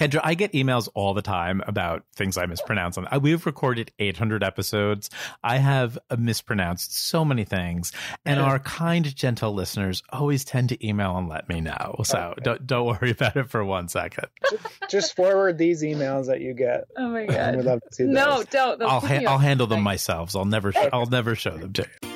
Kendra, I get emails all the time about things I mispronounce. On we've recorded 800 episodes. I have mispronounced so many things, and our kind, gentle listeners always tend to email and let me know. So okay. don't don't worry about it for one second. Just forward these emails that you get. Oh my god! we love to see those. No, don't. I'll ha- I'll handle them myself. I'll never sh- I'll never show them to you.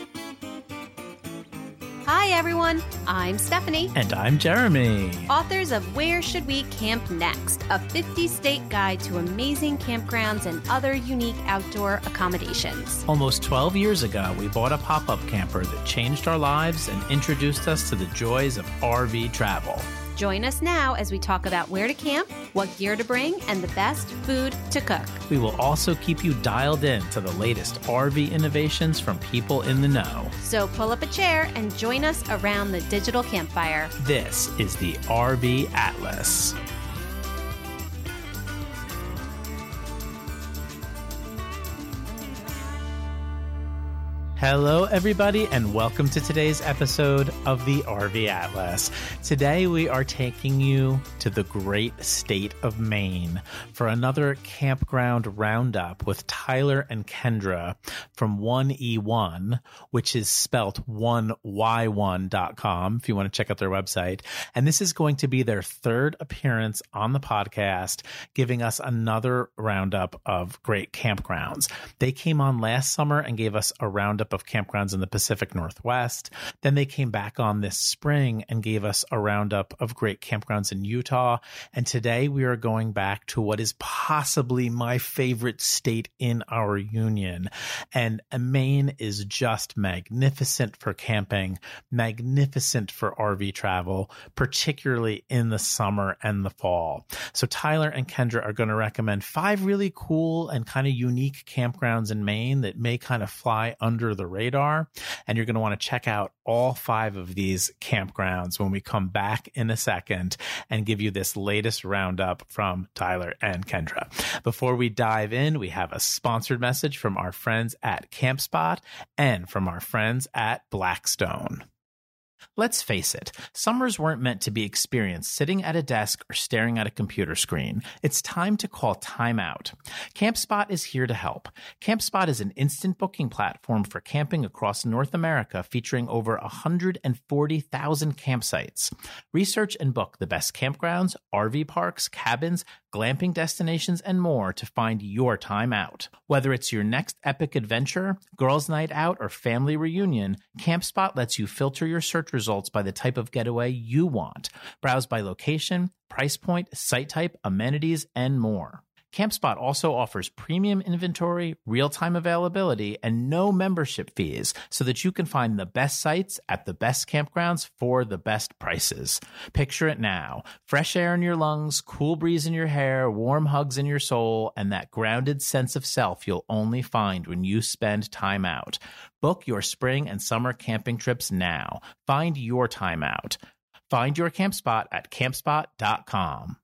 Everyone. I'm Stephanie. And I'm Jeremy. Authors of Where Should We Camp Next? A 50 state guide to amazing campgrounds and other unique outdoor accommodations. Almost 12 years ago, we bought a pop up camper that changed our lives and introduced us to the joys of RV travel. Join us now as we talk about where to camp, what gear to bring, and the best food to cook. We will also keep you dialed in to the latest RV innovations from people in the know. So pull up a chair and join us around the digital campfire. This is the RV Atlas. Hello, everybody, and welcome to today's episode of the RV Atlas. Today, we are taking you to the great state of Maine for another campground roundup with Tyler and Kendra from 1E1, which is spelt 1Y1.com if you want to check out their website. And this is going to be their third appearance on the podcast, giving us another roundup of great campgrounds. They came on last summer and gave us a roundup of campgrounds in the Pacific Northwest. Then they came back on this spring and gave us a roundup of great campgrounds in Utah. And today we are going back to what is possibly my favorite state in our union. And Maine is just magnificent for camping, magnificent for RV travel, particularly in the summer and the fall. So Tyler and Kendra are going to recommend five really cool and kind of unique campgrounds in Maine that may kind of fly under the radar. And you're going to want to check out all five of these campgrounds when we come back in a second and give you this latest roundup from Tyler and Kendra. Before we dive in, we have a sponsored message from our friends at CampSpot and from our friends at Blackstone. Let's face it, summers weren't meant to be experienced sitting at a desk or staring at a computer screen. It's time to call time out. CampSpot is here to help. CampSpot is an instant booking platform for camping across North America featuring over 140,000 campsites. Research and book the best campgrounds, RV parks, cabins, glamping destinations, and more to find your time out. Whether it's your next epic adventure, girls' night out, or family reunion, CampSpot lets you filter your search results by the type of getaway you want. Browse by location, price point, site type, amenities, and more. CampSpot also offers premium inventory, real time availability, and no membership fees so that you can find the best sites at the best campgrounds for the best prices. Picture it now fresh air in your lungs, cool breeze in your hair, warm hugs in your soul, and that grounded sense of self you'll only find when you spend time out. Book your spring and summer camping trips now. Find your time out. Find your camp spot at campspot.com.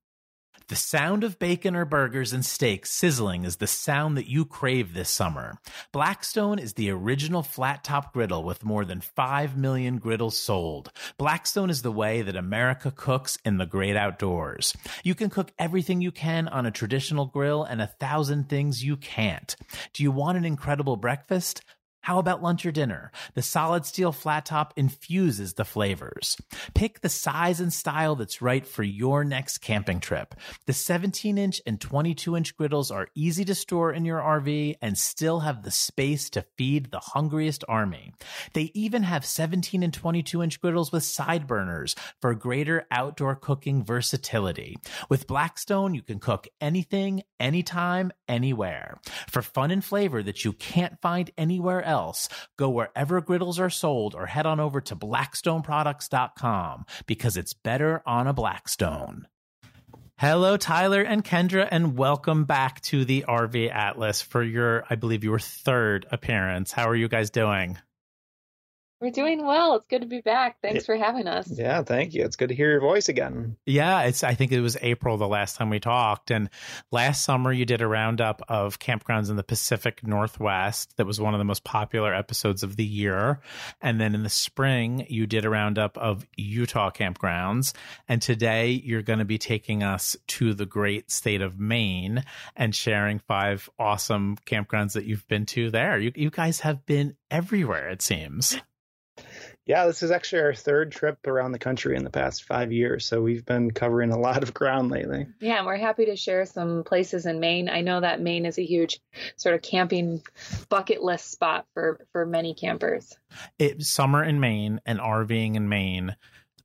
The sound of bacon or burgers and steaks sizzling is the sound that you crave this summer. Blackstone is the original flat top griddle with more than 5 million griddles sold. Blackstone is the way that America cooks in the great outdoors. You can cook everything you can on a traditional grill and a thousand things you can't. Do you want an incredible breakfast? How about lunch or dinner? The solid steel flat top infuses the flavors. Pick the size and style that's right for your next camping trip. The 17 inch and 22 inch griddles are easy to store in your RV and still have the space to feed the hungriest army. They even have 17 and 22 inch griddles with side burners for greater outdoor cooking versatility. With Blackstone, you can cook anything, anytime, anywhere. For fun and flavor that you can't find anywhere else else, go wherever griddles are sold or head on over to blackstoneproducts.com because it's better on a Blackstone. Hello, Tyler and Kendra, and welcome back to the RV Atlas for your, I believe, your third appearance. How are you guys doing? We're doing well. It's good to be back. Thanks for having us. Yeah, thank you. It's good to hear your voice again. Yeah, it's I think it was April the last time we talked and last summer you did a roundup of campgrounds in the Pacific Northwest. That was one of the most popular episodes of the year. And then in the spring you did a roundup of Utah campgrounds and today you're going to be taking us to the great state of Maine and sharing five awesome campgrounds that you've been to there. You you guys have been everywhere it seems. Yeah, this is actually our third trip around the country in the past five years. So we've been covering a lot of ground lately. Yeah, and we're happy to share some places in Maine. I know that Maine is a huge sort of camping bucket list spot for for many campers. It, summer in Maine and RVing in Maine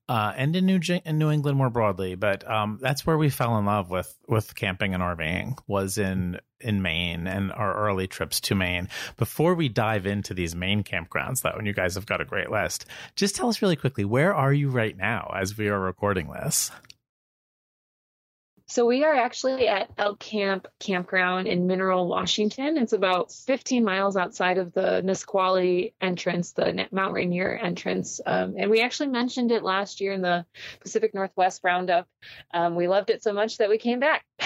uh, and in New in New England more broadly. But um, that's where we fell in love with with camping and RVing was in in Maine and our early trips to Maine. Before we dive into these Maine campgrounds, though, and you guys have got a great list, just tell us really quickly where are you right now as we are recording this. So we are actually at Elk Camp Campground in Mineral, Washington. It's about 15 miles outside of the Nisqually entrance, the Mount Rainier entrance. Um, and we actually mentioned it last year in the Pacific Northwest Roundup. Um, we loved it so much that we came back.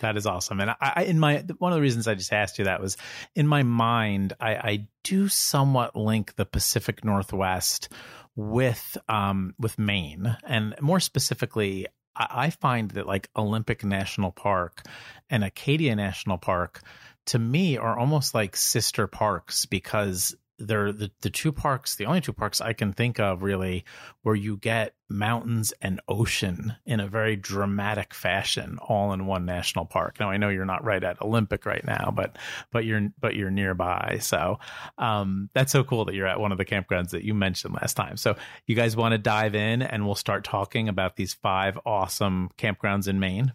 that is awesome. And I, in my one of the reasons I just asked you that was in my mind, I, I do somewhat link the Pacific Northwest with um with Maine and more specifically I find that like Olympic National Park and Acadia National Park to me are almost like sister parks because they're the, the two parks, the only two parks I can think of really where you get mountains and ocean in a very dramatic fashion all in one national park. Now I know you're not right at Olympic right now, but but you're but you're nearby. So um, that's so cool that you're at one of the campgrounds that you mentioned last time. So you guys want to dive in and we'll start talking about these five awesome campgrounds in Maine?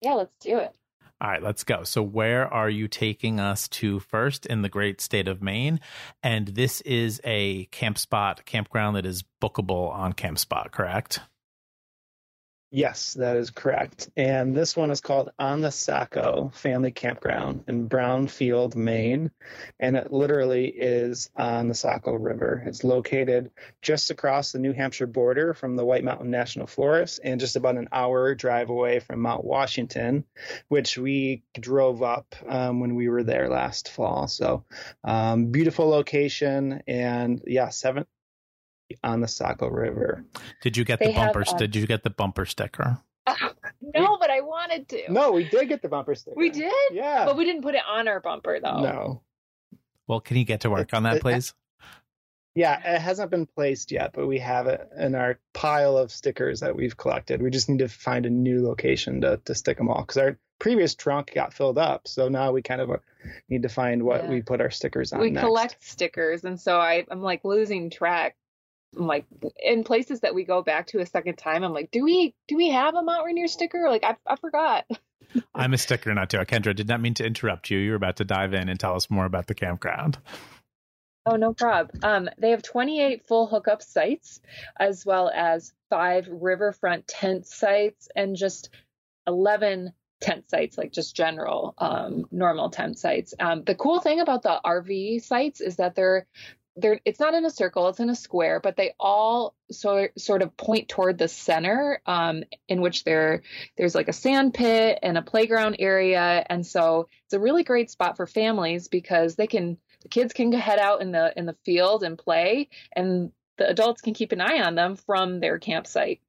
Yeah, let's do it. All right, let's go. So, where are you taking us to first in the great state of Maine? And this is a camp spot, campground that is bookable on CampSpot, correct? Yes, that is correct. And this one is called On the Saco Family Campground in Brownfield, Maine. And it literally is on the Saco River. It's located just across the New Hampshire border from the White Mountain National Forest and just about an hour drive away from Mount Washington, which we drove up um, when we were there last fall. So, um, beautiful location. And yeah, seven, on the Saco River. Did you get they the bumper? Have, uh, did you get the bumper sticker? Uh, no, but I wanted to. No, we did get the bumper sticker. We did. Yeah, but we didn't put it on our bumper though. No. Well, can you get to work on that, please? Yeah, it hasn't been placed yet, but we have it in our pile of stickers that we've collected. We just need to find a new location to to stick them all because our previous trunk got filled up. So now we kind of need to find what yeah. we put our stickers on. We next. collect stickers, and so I, I'm like losing track I'm like in places that we go back to a second time. I'm like, do we do we have a Mount Rainier sticker? Like I I forgot. I'm a sticker, not too. Kendra, did not mean to interrupt you. You were about to dive in and tell us more about the campground. Oh, no problem. Um, they have 28 full hookup sites, as well as five riverfront tent sites, and just 11 tent sites, like just general um, normal tent sites. Um, the cool thing about the RV sites is that they're they're it's not in a circle it's in a square but they all sort sort of point toward the center um, in which there there's like a sand pit and a playground area. And so it's a really great spot for families because they can the kids can head out in the in the field and play and the adults can keep an eye on them from their campsite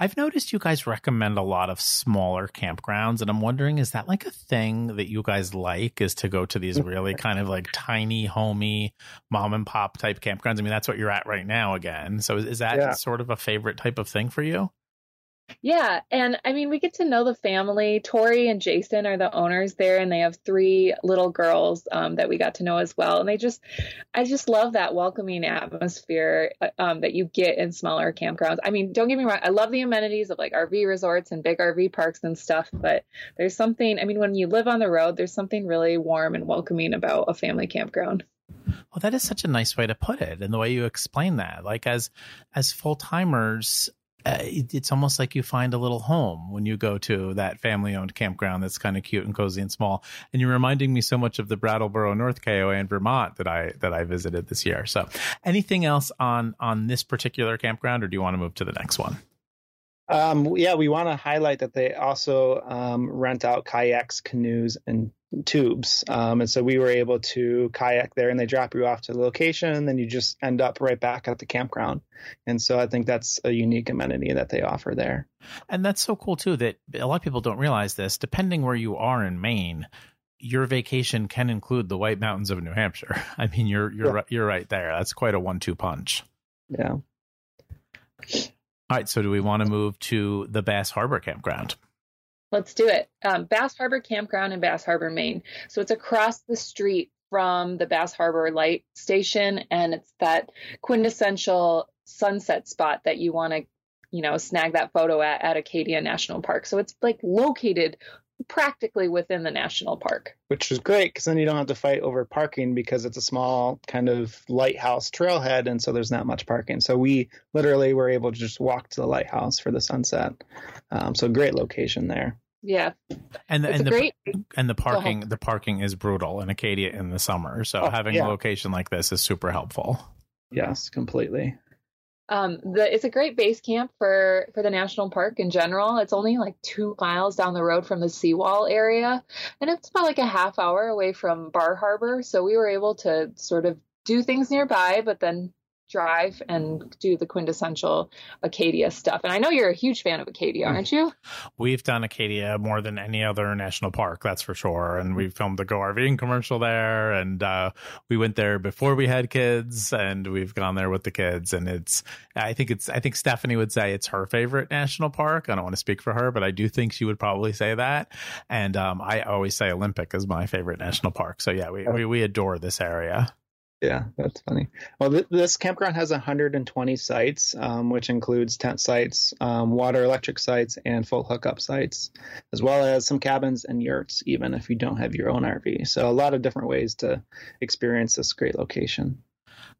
I've noticed you guys recommend a lot of smaller campgrounds, and I'm wondering is that like a thing that you guys like? Is to go to these really kind of like tiny, homey, mom and pop type campgrounds? I mean, that's what you're at right now again. So is, is that yeah. sort of a favorite type of thing for you? Yeah, and I mean, we get to know the family. Tori and Jason are the owners there, and they have three little girls um, that we got to know as well. And they just, I just love that welcoming atmosphere uh, um, that you get in smaller campgrounds. I mean, don't get me wrong, I love the amenities of like RV resorts and big RV parks and stuff, but there's something. I mean, when you live on the road, there's something really warm and welcoming about a family campground. Well, that is such a nice way to put it, and the way you explain that, like as as full timers uh, it's almost like you find a little home when you go to that family owned campground that's kind of cute and cozy and small. And you're reminding me so much of the Brattleboro North KOA in Vermont that I that I visited this year. So, anything else on on this particular campground, or do you want to move to the next one? Um, yeah, we want to highlight that they also um, rent out kayaks, canoes, and tubes. Um, and so we were able to kayak there, and they drop you off to the location, and then you just end up right back at the campground. And so I think that's a unique amenity that they offer there. And that's so cool too that a lot of people don't realize this. Depending where you are in Maine, your vacation can include the White Mountains of New Hampshire. I mean, you're you're yeah. you're right there. That's quite a one-two punch. Yeah. All right, so do we want to move to the Bass Harbor campground? Let's do it. Um, Bass Harbor Campground in Bass Harbor, Maine. So it's across the street from the Bass Harbor Light Station, and it's that quintessential sunset spot that you want to, you know, snag that photo at at Acadia National Park. So it's like located practically within the national park. Which is great because then you don't have to fight over parking because it's a small kind of lighthouse trailhead, and so there's not much parking. So we literally were able to just walk to the lighthouse for the sunset. Um, so great location there. Yeah, and the, and the great... and the parking the parking is brutal in Acadia in the summer. So oh, having yeah. a location like this is super helpful. Yes, completely. Um, the, it's a great base camp for for the national park in general. It's only like two miles down the road from the seawall area, and it's about like a half hour away from Bar Harbor. So we were able to sort of do things nearby, but then drive and do the quintessential Acadia stuff. And I know you're a huge fan of Acadia, mm. aren't you? We've done Acadia more than any other national park, that's for sure. And we filmed the Go RVing commercial there, and uh, we went there before we had kids, and we've gone there with the kids. And it's, I think it's, I think Stephanie would say it's her favorite national park. I don't want to speak for her, but I do think she would probably say that. And um, I always say Olympic is my favorite national park. So yeah, we, we, we adore this area. Yeah, that's funny. Well, th- this campground has 120 sites, um, which includes tent sites, um, water electric sites, and full hookup sites, as well as some cabins and yurts, even if you don't have your own RV. So, a lot of different ways to experience this great location.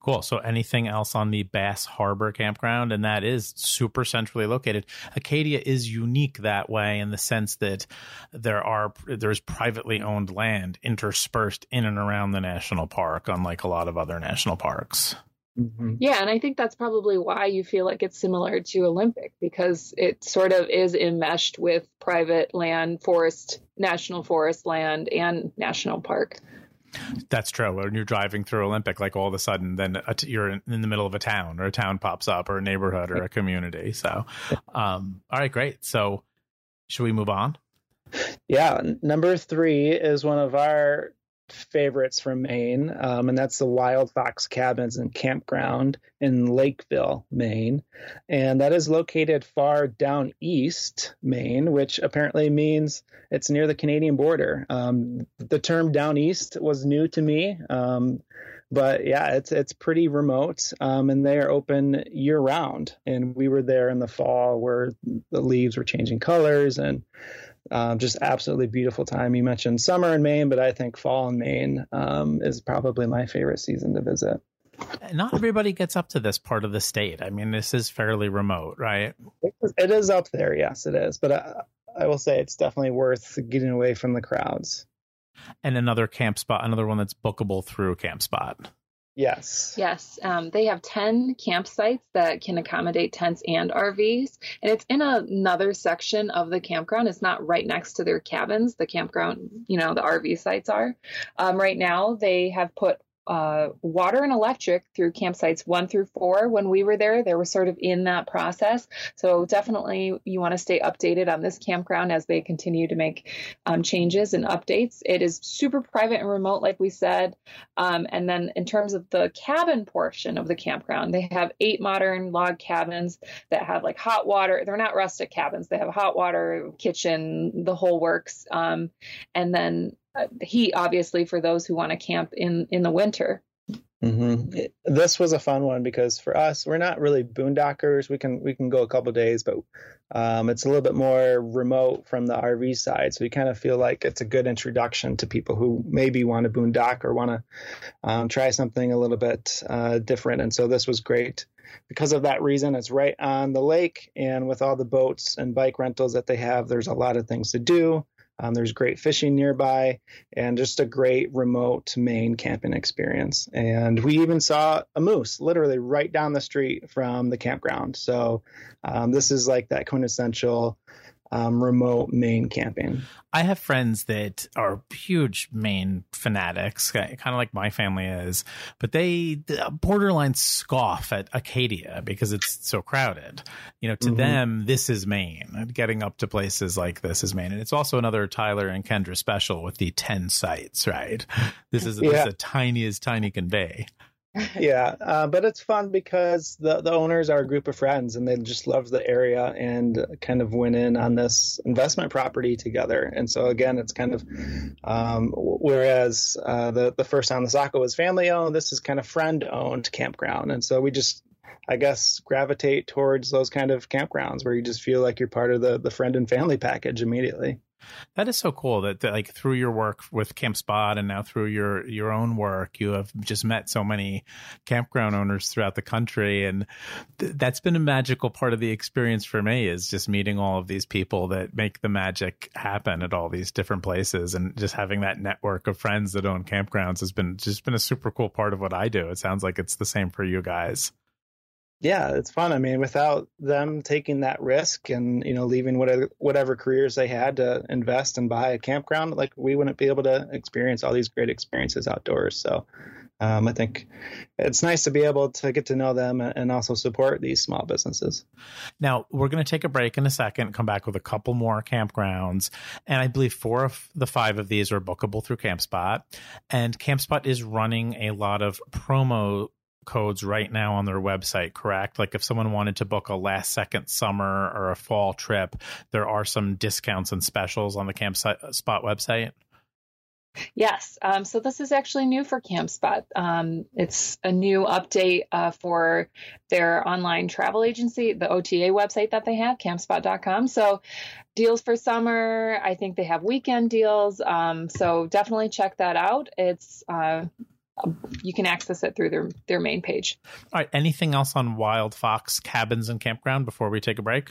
Cool. So anything else on the Bass Harbor campground? And that is super centrally located. Acadia is unique that way in the sense that there are there's privately owned land interspersed in and around the national park, unlike a lot of other national parks. Mm-hmm. Yeah, and I think that's probably why you feel like it's similar to Olympic because it sort of is enmeshed with private land, forest, national forest land, and national park. That's true. When you're driving through Olympic, like all of a sudden, then you're in, in, the middle of a town, or a town pops up, or a neighborhood, or a community. So, um, all right, great. So, should we move on? Yeah, number three is one of our favorites from Maine, um, and that's the Wild Fox Cabins and Campground in Lakeville, Maine. And that is located far down east, Maine, which apparently means it's near the Canadian border. Um, the term down east was new to me. Um, but yeah, it's it's pretty remote, um, and they are open year round. And we were there in the fall where the leaves were changing colors, and um, just absolutely beautiful time. You mentioned summer in Maine, but I think fall in Maine um, is probably my favorite season to visit. Not everybody gets up to this part of the state. I mean, this is fairly remote, right? It is up there, yes, it is. But I, I will say it's definitely worth getting away from the crowds. And another camp spot, another one that's bookable through camp spot. Yes. Yes. Um, they have 10 campsites that can accommodate tents and RVs. And it's in another section of the campground. It's not right next to their cabins, the campground, you know, the RV sites are. Um, right now, they have put uh, water and electric through campsites one through four. When we were there, they were sort of in that process. So definitely you want to stay updated on this campground as they continue to make um, changes and updates. It is super private and remote, like we said. Um, and then in terms of the cabin portion of the campground, they have eight modern log cabins that have like hot water. They're not rustic cabins. They have hot water, kitchen, the whole works. Um, and then heat obviously for those who want to camp in in the winter Mm-hmm. This was a fun one because for us, we're not really boondockers. We can we can go a couple days, but um, it's a little bit more remote from the RV side. So we kind of feel like it's a good introduction to people who maybe want to boondock or want to um, try something a little bit uh, different. And so this was great because of that reason. It's right on the lake, and with all the boats and bike rentals that they have, there's a lot of things to do. Um, there's great fishing nearby and just a great remote Maine camping experience. And we even saw a moose literally right down the street from the campground. So um, this is like that quintessential um, remote Maine camping. I have friends that are huge Maine fanatics, kind of like my family is, but they borderline scoff at Acadia because it's so crowded. You know, to mm-hmm. them, this is Maine. Getting up to places like this is Maine. And it's also another Tyler and Kendra special with the 10 sites, right? This is, yeah. this is a tiny as tiny can be yeah, uh, but it's fun because the the owners are a group of friends and they just love the area and kind of went in on this investment property together. And so again, it's kind of um, whereas uh, the the first time the Saco was family owned, this is kind of friend owned campground. And so we just I guess gravitate towards those kind of campgrounds where you just feel like you're part of the the friend and family package immediately. That is so cool that, that, like through your work with Camp Spot and now through your your own work, you have just met so many campground owners throughout the country, and th- that's been a magical part of the experience for me is just meeting all of these people that make the magic happen at all these different places, and just having that network of friends that own campgrounds has been just been a super cool part of what I do. It sounds like it's the same for you guys yeah, it's fun. I mean, without them taking that risk and you know leaving whatever whatever careers they had to invest and buy a campground, like we wouldn't be able to experience all these great experiences outdoors. So, um, I think it's nice to be able to get to know them and also support these small businesses. Now we're going to take a break in a second, come back with a couple more campgrounds, and I believe four of the five of these are bookable through CampSpot, and CampSpot is running a lot of promo codes right now on their website, correct? Like if someone wanted to book a last second summer or a fall trip, there are some discounts and specials on the campsite spot website. Yes. Um, so this is actually new for CampSpot. Um, it's a new update uh, for their online travel agency, the OTA website that they have, campspot.com. So deals for summer. I think they have weekend deals. Um, so definitely check that out. It's uh, you can access it through their their main page. All right. Anything else on Wild Fox cabins and campground before we take a break?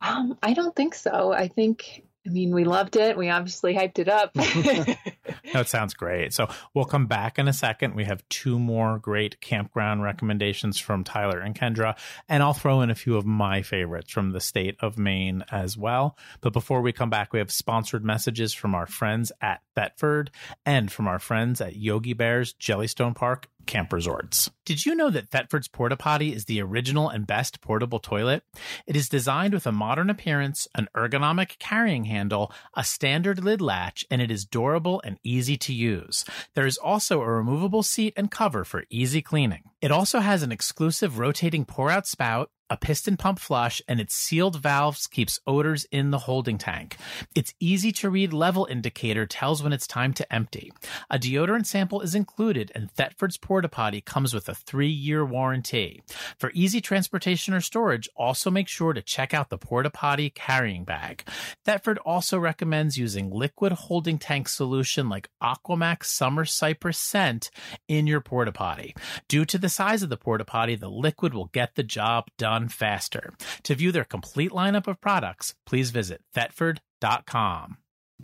Um, I don't think so. I think I mean, we loved it. We obviously hyped it up. that sounds great. So we'll come back in a second. We have two more great campground recommendations from Tyler and Kendra, and I'll throw in a few of my favorites from the state of Maine as well. But before we come back, we have sponsored messages from our friends at Thetford and from our friends at Yogi Bear's Jellystone Park camp resorts. Did you know that Thetford's Porta Potty is the original and best portable toilet? It is designed with a modern appearance, an ergonomic carrying handle, a standard lid latch, and it is durable and easy to use. There is also a removable seat and cover for easy cleaning. It also has an exclusive rotating pour out spout, a piston pump flush, and its sealed valves keeps odors in the holding tank. Its easy to read level indicator tells when it's time to empty. A deodorant sample is included, and Thetford's Porta Potty comes with a three year warranty. For easy transportation or storage, also make sure to check out the Porta Potty carrying bag. Thetford also recommends using liquid holding tank solution like Aquamax Summer Cypress Scent in your Porta Potty. Due to the size of the Porta Potty, the liquid will get the job done faster. To view their complete lineup of products, please visit thetford.com.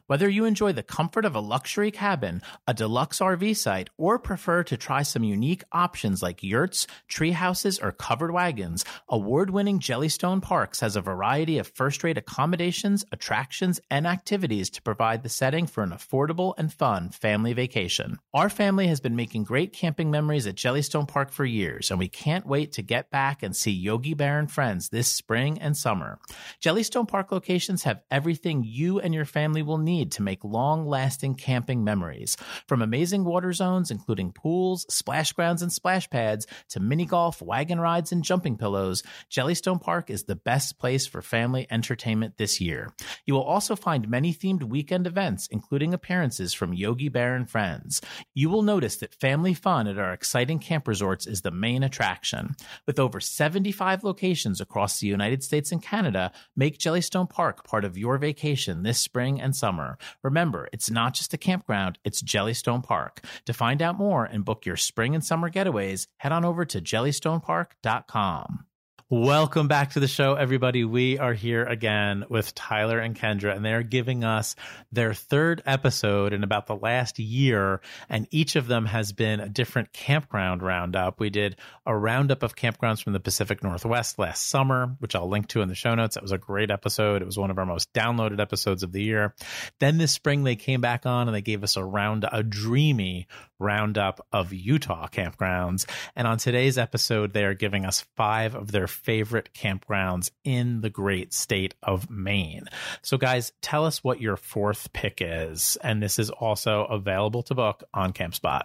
Whether you enjoy the comfort of a luxury cabin, a deluxe RV site, or prefer to try some unique options like yurts, tree houses, or covered wagons, award winning Jellystone Parks has a variety of first rate accommodations, attractions, and activities to provide the setting for an affordable and fun family vacation. Our family has been making great camping memories at Jellystone Park for years, and we can't wait to get back and see Yogi Bear and friends this spring and summer. Jellystone Park locations have everything you and your family will need need to make long lasting camping memories. From amazing water zones, including pools, splash grounds, and splash pads, to mini golf, wagon rides, and jumping pillows, Jellystone Park is the best place for family entertainment this year. You will also find many themed weekend events, including appearances from Yogi Bear and friends. You will notice that family fun at our exciting camp resorts is the main attraction. With over 75 locations across the United States and Canada, make Jellystone Park part of your vacation this spring and summer. Remember, it's not just a campground, it's Jellystone Park. To find out more and book your spring and summer getaways, head on over to jellystonepark.com. Welcome back to the show, everybody. We are here again with Tyler and Kendra, and they're giving us their third episode in about the last year. And each of them has been a different campground roundup. We did a roundup of campgrounds from the Pacific Northwest last summer, which I'll link to in the show notes. It was a great episode. It was one of our most downloaded episodes of the year. Then this spring, they came back on and they gave us a round, a dreamy roundup of Utah campgrounds. And on today's episode, they are giving us five of their favorite campgrounds in the great state of Maine. So, guys, tell us what your fourth pick is. And this is also available to book on CampSpot.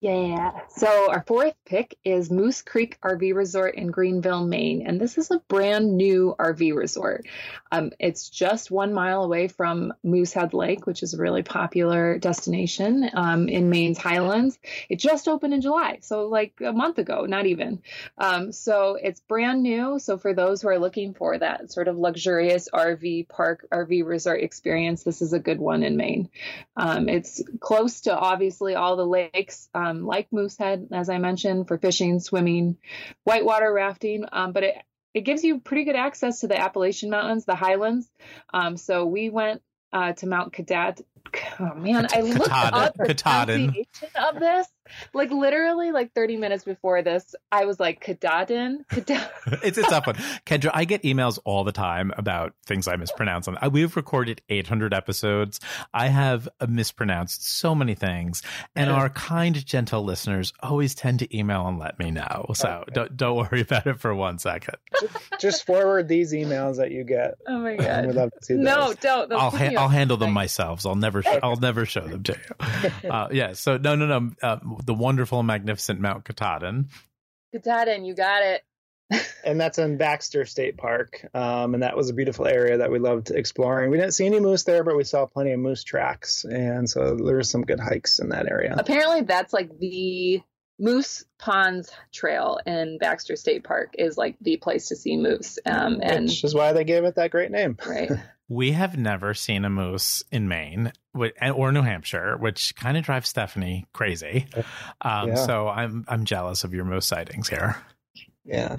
Yeah. So our fourth pick is Moose Creek RV Resort in Greenville, Maine. And this is a brand new RV resort. Um, it's just one mile away from Moosehead Lake, which is a really popular destination um, in Maine's Highlands. It just opened in July, so like a month ago, not even. Um, so it's brand new. So for those who are looking for that sort of luxurious RV park, RV resort experience, this is a good one in Maine. Um, it's close to obviously all the lakes. Um, like Moosehead, as I mentioned, for fishing, swimming, whitewater rafting. Um, but it it gives you pretty good access to the Appalachian Mountains, the highlands. Um, so we went uh, to Mount Cadet. Oh man, I looked up the pronunciation of this, like literally like 30 minutes before this, I was like, Katahdin? it's a tough one. Kendra, I get emails all the time about things I mispronounce. On We've recorded 800 episodes. I have mispronounced so many things, and our kind, gentle listeners always tend to email and let me know. So okay. don't, don't worry about it for one second. Just forward these emails that you get. Oh my God. We'd love to see No, don't. I'll, ha- I'll handle them myself. I'll never, sh- I'll never show them to you. Uh, yeah. So no, no, no. Uh, the wonderful, magnificent Mount Katahdin. Katahdin, you got it. and that's in Baxter State Park. Um, and that was a beautiful area that we loved exploring. We didn't see any moose there, but we saw plenty of moose tracks. And so there were some good hikes in that area. Apparently, that's like the Moose Ponds Trail in Baxter State Park is like the place to see moose. Um, and Which is why they gave it that great name. Right. We have never seen a moose in Maine or New Hampshire, which kind of drives Stephanie crazy. Um, yeah. So I'm I'm jealous of your moose sightings here. Yeah.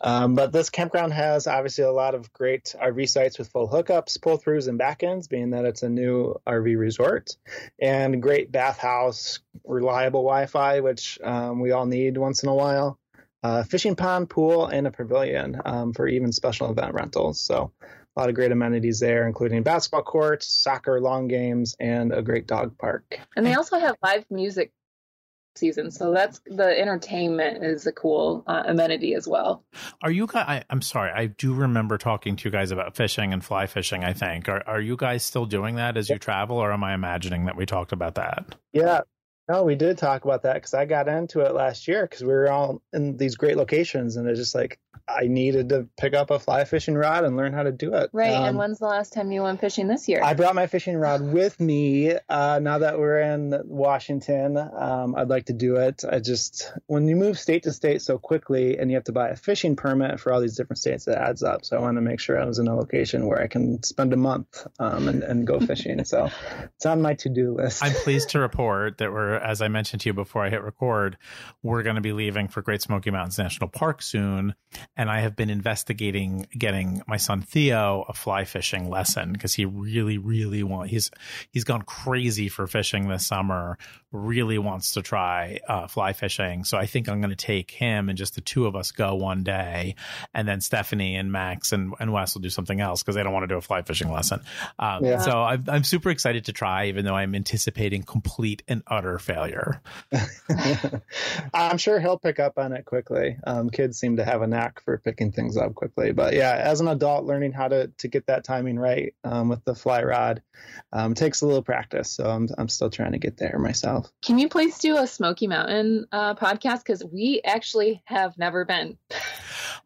Um, but this campground has obviously a lot of great RV sites with full hookups, pull throughs, and back ends, being that it's a new RV resort, and great bathhouse, reliable Wi Fi, which um, we all need once in a while, uh, fishing pond, pool, and a pavilion um, for even special event rentals. So a lot of great amenities there, including basketball courts, soccer, long games, and a great dog park. And they also have live music season, so that's the entertainment is a cool uh, amenity as well. Are you guys? I, am sorry, I do remember talking to you guys about fishing and fly fishing. I think are are you guys still doing that as you travel, or am I imagining that we talked about that? Yeah, no, we did talk about that because I got into it last year because we were all in these great locations, and it's just like I needed to pick up a fly fishing rod and learn how to do it. Right. Um, and when's the last time you went fishing this year? I brought my fishing rod with me. Uh, now that we're in Washington, um, I'd like to do it. I just, when you move state to state so quickly and you have to buy a fishing permit for all these different states, it adds up. So I want to make sure I was in a location where I can spend a month um, and, and go fishing. so it's on my to do list. I'm pleased to report that we're, as I mentioned to you before I hit record, we're going to be leaving for Great Smoky Mountains National Park soon and I have been investigating getting my son Theo a fly fishing lesson because he really, really wants, he's he's gone crazy for fishing this summer. Really wants to try uh, fly fishing, so I think I'm going to take him and just the two of us go one day, and then Stephanie and Max and, and Wes will do something else because they don't want to do a fly fishing lesson. Um, yeah. So I'm, I'm super excited to try, even though I'm anticipating complete and utter failure. I'm sure he'll pick up on it quickly. Um, kids seem to have a knack for picking things up quickly. But yeah, as an adult, learning how to to get that timing right um, with the fly rod um, takes a little practice. So I'm I'm still trying to get there myself. Can you please do a Smoky Mountain uh, podcast? Because we actually have never been.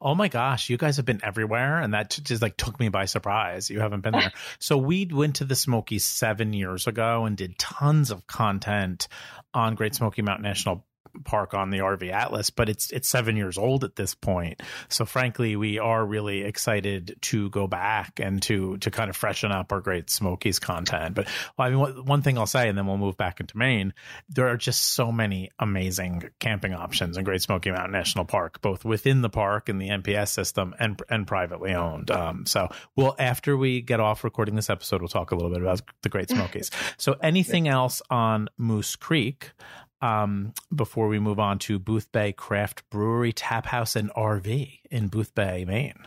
Oh my gosh, you guys have been everywhere, and that just like took me by surprise. You haven't been there. so we went to the Smokies seven years ago and did tons of content on Great Smoky Mountain National park on the RV Atlas, but it's it's seven years old at this point. So frankly, we are really excited to go back and to to kind of freshen up our Great Smokies content. But well, I mean, one thing I'll say, and then we'll move back into Maine. There are just so many amazing camping options in Great Smoky Mountain National Park, both within the park and the NPS system, and and privately owned. Um, so we'll after we get off recording this episode, we'll talk a little bit about the Great Smokies. so anything else on Moose Creek? Um, before we move on to Boothbay Craft Brewery, Tap House, and RV in Boothbay, Maine.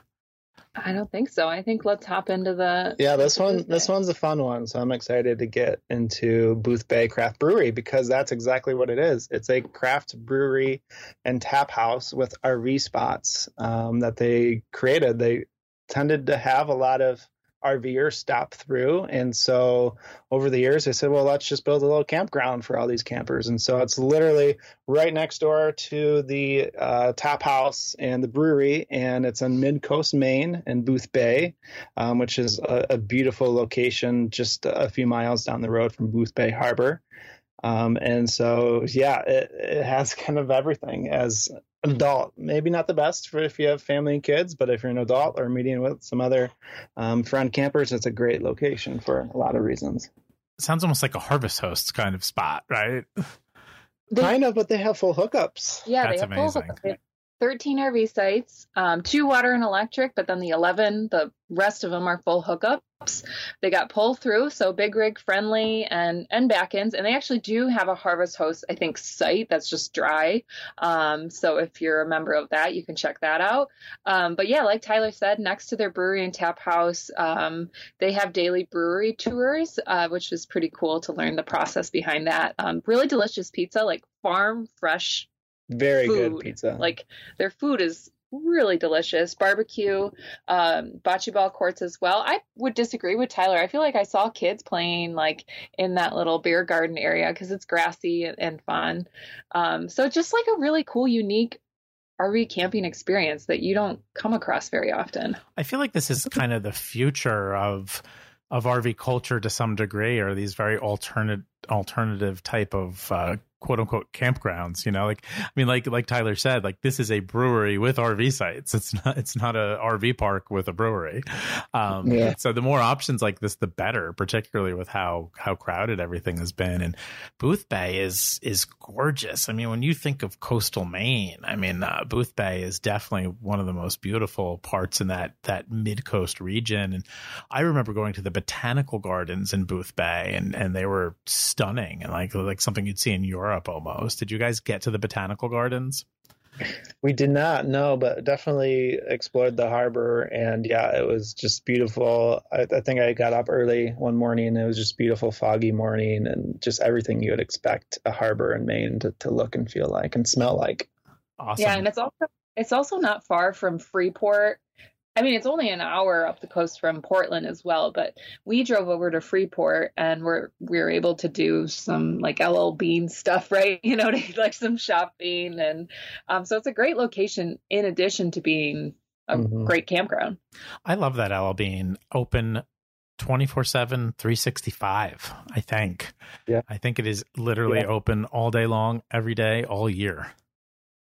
I don't think so. I think let's hop into the yeah. This one, this one's a fun one. So I'm excited to get into Boothbay Craft Brewery because that's exactly what it is. It's a craft brewery and tap house with RV spots um, that they created. They tended to have a lot of RVers stop through. And so over the years, I said, well, let's just build a little campground for all these campers. And so it's literally right next door to the uh, tap house and the brewery. And it's in Mid Coast, Maine, in Boothbay, um, which is a, a, beautiful location just a few miles down the road from Boothbay Harbor. Um, and so, yeah, it, it has kind of everything as an adult. Maybe not the best for if you have family and kids, but if you're an adult or meeting with some other um, friend campers, it's a great location for a lot of reasons. It sounds almost like a harvest host kind of spot, right? They, kind of, but they have full hookups. Yeah, That's they have amazing. full hookups. 13 RV sites, um, two water and electric, but then the 11, the rest of them are full hookups. They got pull through, so big rig friendly and and back ends, and they actually do have a Harvest Host, I think, site that's just dry. Um, so if you're a member of that, you can check that out. Um, but yeah, like Tyler said, next to their brewery and tap house, um, they have daily brewery tours, uh, which is pretty cool to learn the process behind that. Um, really delicious pizza, like farm fresh very food. good pizza. Like their food is really delicious. Barbecue, um, bocce ball courts as well. I would disagree with Tyler. I feel like I saw kids playing like in that little beer garden area because it's grassy and, and fun. Um, so just like a really cool, unique RV camping experience that you don't come across very often. I feel like this is kind of the future of of RV culture to some degree, or these very alternate alternative type of uh, quote unquote campgrounds you know? Like i mean like like tyler said like this is a brewery with rv sites. It's not it's not a rv park with a brewery. Um yeah. so the more options like this the better particularly with how how crowded everything has been. And boothbay is is gorgeous. I mean when you think of coastal maine i mean uh, boothbay is definitely one of the most beautiful parts in that that mid coast region. And i remember going to the botanical gardens in boothbay and and they were stunning and like like something you'd see in europe Europe almost. Did you guys get to the botanical gardens? We did not, no, but definitely explored the harbor, and yeah, it was just beautiful. I, I, think I got up early one morning, and it was just beautiful, foggy morning, and just everything you would expect a harbor in Maine to, to look and feel like and smell like. Awesome. Yeah, and it's also it's also not far from Freeport, I mean, it's only an hour up the coast from Portland as well, but we drove over to Freeport and we're we were able to do some like LL Bean stuff, right? You know, like some shopping, and um, so it's a great location in addition to being a mm-hmm. great campground. I love that LL Bean open 24 7 365 i think yeah i think it is literally yeah. open all day long every day all year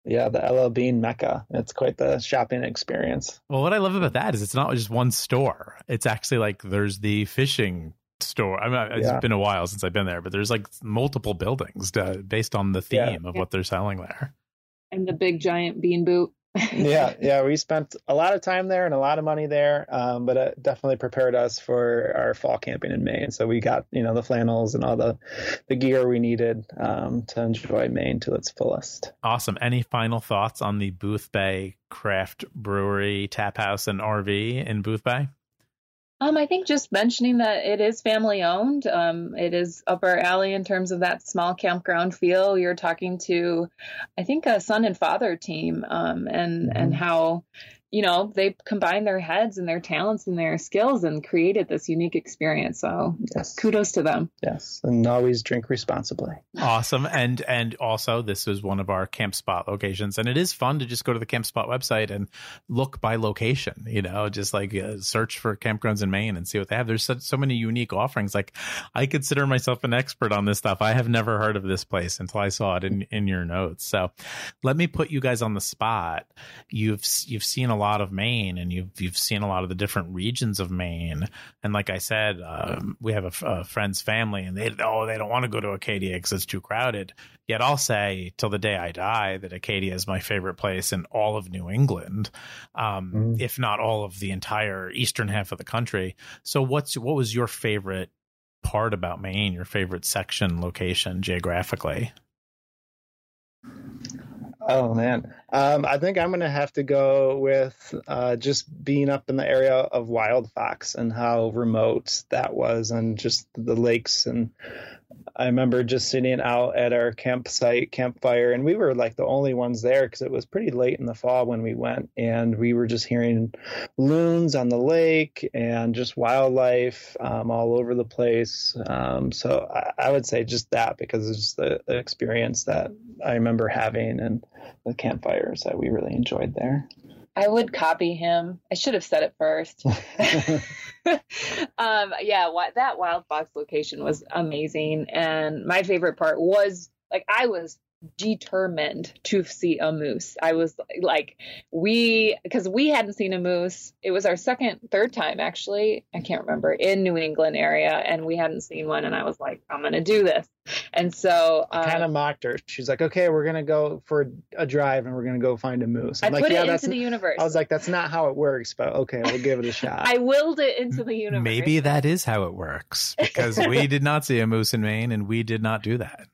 yeah, the LL Bean Mecca. It's quite the shopping experience. Well, what I love about that is it's not just one store. It's actually like there's the fishing store. I mean, it's yeah. been a while since I've been there, but there's like multiple buildings to, based on the theme yeah. of what they're selling there. And the big giant bean boot yeah, yeah, we spent a lot of time there and a lot of money there, um, but it definitely prepared us for our fall camping in Maine. So we got you know the flannels and all the the gear we needed um, to enjoy Maine to its fullest. Awesome. Any final thoughts on the Boothbay Craft Brewery Tap House and RV in Boothbay? Um, I think just mentioning that it is family owned. Um, it is up our alley in terms of that small campground feel. You're talking to, I think, a son and father team, um, and mm-hmm. and how you know, they combined their heads and their talents and their skills and created this unique experience. So yes. kudos to them. Yes. And always drink responsibly. Awesome. And and also this is one of our camp spot locations. And it is fun to just go to the camp spot website and look by location, you know, just like uh, search for campgrounds in Maine and see what they have. There's so, so many unique offerings. Like I consider myself an expert on this stuff. I have never heard of this place until I saw it in, in your notes. So let me put you guys on the spot. You've you've seen a lot lot of Maine and you've you've seen a lot of the different regions of Maine. And like I said, um, we have a, a, friend's family, and they oh they don't want to go to Acadia because it's too crowded. Yet I'll say till the day I die that Acadia is my favorite place in all of New England, um, mm. if not all of the entire eastern half of the country. So what's what was your favorite part about Maine? Your favorite section, location, geographically? Oh man, um, I think I'm gonna have to go with uh, just being up in the area of Wild Fox and how remote that was, and just the lakes and I remember just sitting out at our campsite campfire, and we were like the only ones there because it was pretty late in the fall when we went, and we were just hearing loons on the lake and just wildlife um, all over the place. Um, so I, I, would say just that because it's the, the experience that I remember having and the campfires that we really enjoyed there. I would copy him. I should have said it first. um, yeah, that Wild Fox location was amazing, and my favorite part was like I was determined to see a moose. I was like, we, because we hadn't seen a moose. It was our second, third time actually. I can't remember in New England area, and we hadn't seen one. And I was like, I'm gonna do this. And so um, kind of mocked her. She's like, okay, we're gonna go for a drive, and we're gonna go find a moose. I'm I like, put yeah, it into the universe. I was like, that's not how it works, but okay, we'll give it a shot. I willed it into the universe. Maybe that is how it works because we did not see a moose in Maine, and we did not do that.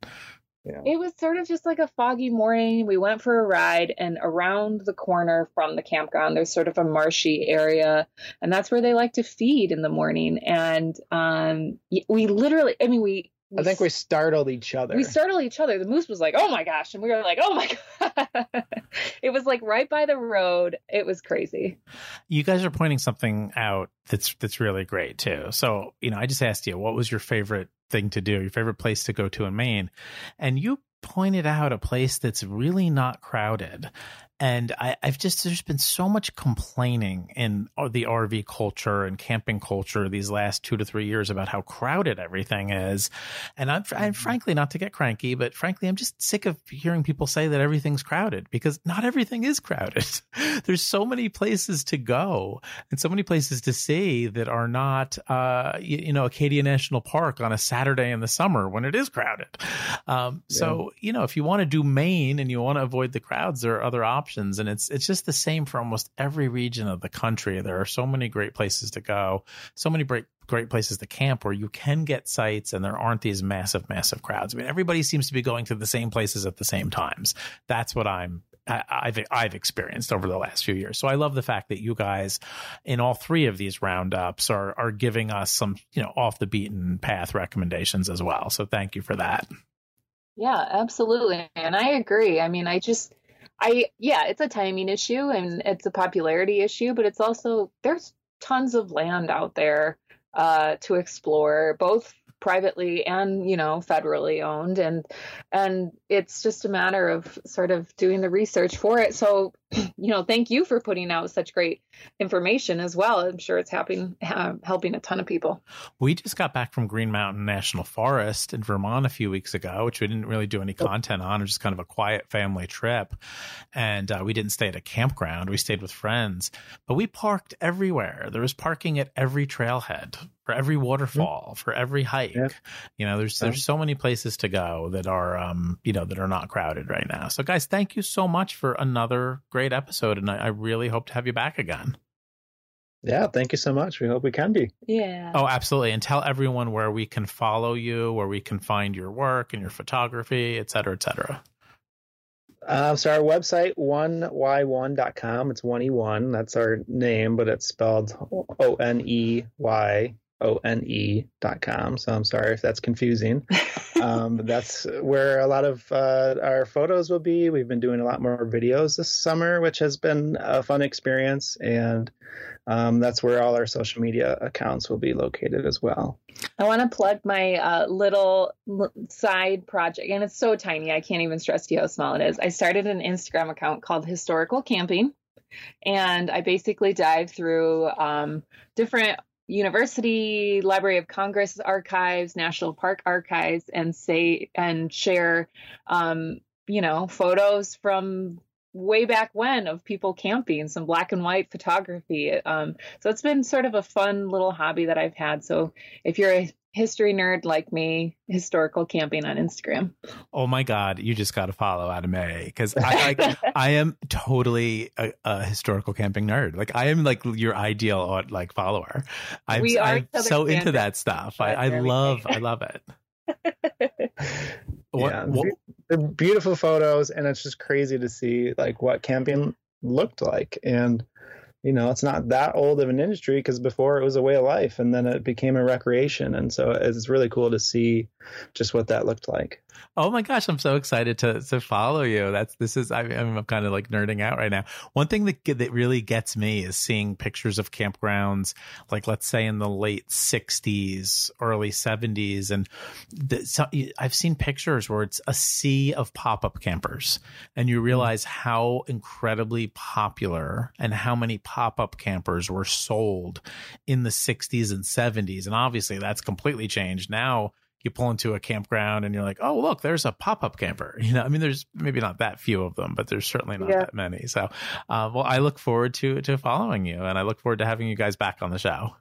Yeah. It was sort of just like a foggy morning. We went for a ride, and around the corner from the campground, there's sort of a marshy area, and that's where they like to feed in the morning. And um, we literally, I mean, we I think we startled each other. We startled each other. The moose was like, "Oh my gosh," and we were like, "Oh my god!" it was like right by the road. It was crazy. You guys are pointing something out that's that's really great too. So you know, I just asked you, what was your favorite thing to do, your favorite place to go to in Maine. And you pointed out a place that's really not crowded. And I, have just, there's been so much complaining in the RV culture and camping culture these last two to three years about how crowded everything is. And I'm, I'm mm-hmm. frankly, not to get cranky, but frankly, I'm just sick of hearing people say that everything's crowded because not everything is crowded. there's so many places to go and so many places to see that are not, uh, you, you know, Acadia National Park on a Saturday in the summer when it is crowded. Um, yeah. so, you know, if you want to do Maine and you want to avoid the crowds, there are other options. And it's it's just the same for almost every region of the country. There are so many great places to go, so many great great places to camp where you can get sites and there aren't these massive, massive crowds. I mean, everybody seems to be going to the same places at the same times. That's what I'm I've I've experienced over the last few years. So I love the fact that you guys in all three of these roundups are are giving us some you know off the beaten path recommendations as well. So thank you for that. Yeah, absolutely. And I agree. I mean, I just, I, yeah, it's a timing issue and it's a popularity issue, but it's also, there's tons of land out there uh, to explore, both privately and you know federally owned. And and it's just a matter of sort of doing the research for it. So you know thank you for putting out such great information as well. I'm sure it's helping uh, helping a ton of people. We just got back from green mountain national forest in vermont a few weeks ago which we didn't really do any content on it was just kind of a quiet family trip. And uh, we didn't stay at a campground we stayed with friends but we parked everywhere. There was parking at every trailhead for every waterfall, mm-hmm. for every hike. You know, there's there's so many places to go that are um, you know, that are not crowded right now. So guys, thank you so much for another great episode and I, I really hope to have you back again. Yeah, thank you so much. We hope we can be. Yeah. Oh, absolutely. And tell everyone where we can follow you, where we can find your work and your photography, et cetera, et cetera. Uh, so our website, 1y1.com, it's 1e1. That's our name, but it's spelled O-N-E-Y O-N-E dot com. So I'm sorry if that's confusing. um, that's where a lot of uh, our photos will be. We've been doing a lot more videos this summer, which has been a fun experience. And um, that's where all our social media accounts will be located as well. I want to plug my uh, little side project, and it's so tiny. I can't even stress to you how small it is. I started an Instagram account called Historical Camping. And I basically dive through um, different university library of congress archives national park archives and say and share um, you know photos from way back when of people camping, some black and white photography. Um, so it's been sort of a fun little hobby that I've had. So if you're a history nerd like me, historical camping on Instagram. Oh my God, you just got to follow Adam A because I, I, I am totally a, a, historical camping nerd. Like I am like your ideal uh, like follower. I'm, we are I'm so into that stuff. I, I love, I love it. what, yeah, what, they're beautiful photos, and it's just crazy to see like what camping looked like. And you know, it's not that old of an industry because before it was a way of life and then it became a recreation. And so it's really cool to see just what that looked like. Oh my gosh, I'm so excited to to follow you. That's this is I, am kind of like nerding out right now. One thing that that really gets me is seeing pictures of campgrounds, like let's say in the late '60s, early '70s, and the, so, I've seen pictures where it's a sea of pop up campers, and you realize how incredibly popular and how many pop up campers were sold in the '60s and '70s, and obviously that's completely changed now you pull into a campground and you're like, oh, look, there's a pop up camper. You know, I mean, there's maybe not that few of them, but there's certainly not yeah. that many. So, uh, well, I look forward to to following you, and I look forward to having you guys back on the show.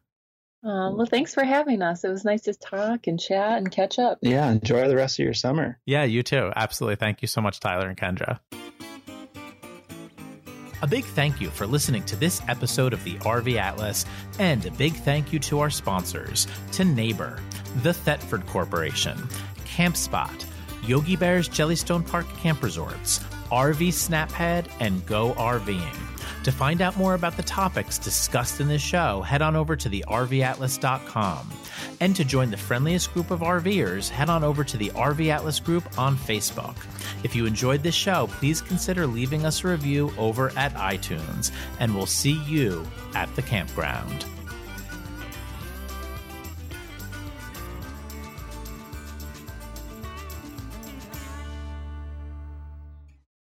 Uh, well, thanks for having us. It was nice to talk and chat and catch up. Yeah, enjoy the rest of your summer. Yeah, you too. Absolutely. Thank you so much, Tyler and Kendra. A big thank you for listening to this episode of the RV Atlas, and a big thank you to our sponsors, to Neighbor, the Thetford Corporation, CampSpot, Yogi Bear's Jellystone Park Camp Resorts, RV SnapPad, and Go RVing. To find out more about the topics discussed in this show, head on over to the RVAtlas.com. And to join the friendliest group of RVers, head on over to the RV Atlas group on Facebook. If you enjoyed this show, please consider leaving us a review over at iTunes, and we'll see you at the campground.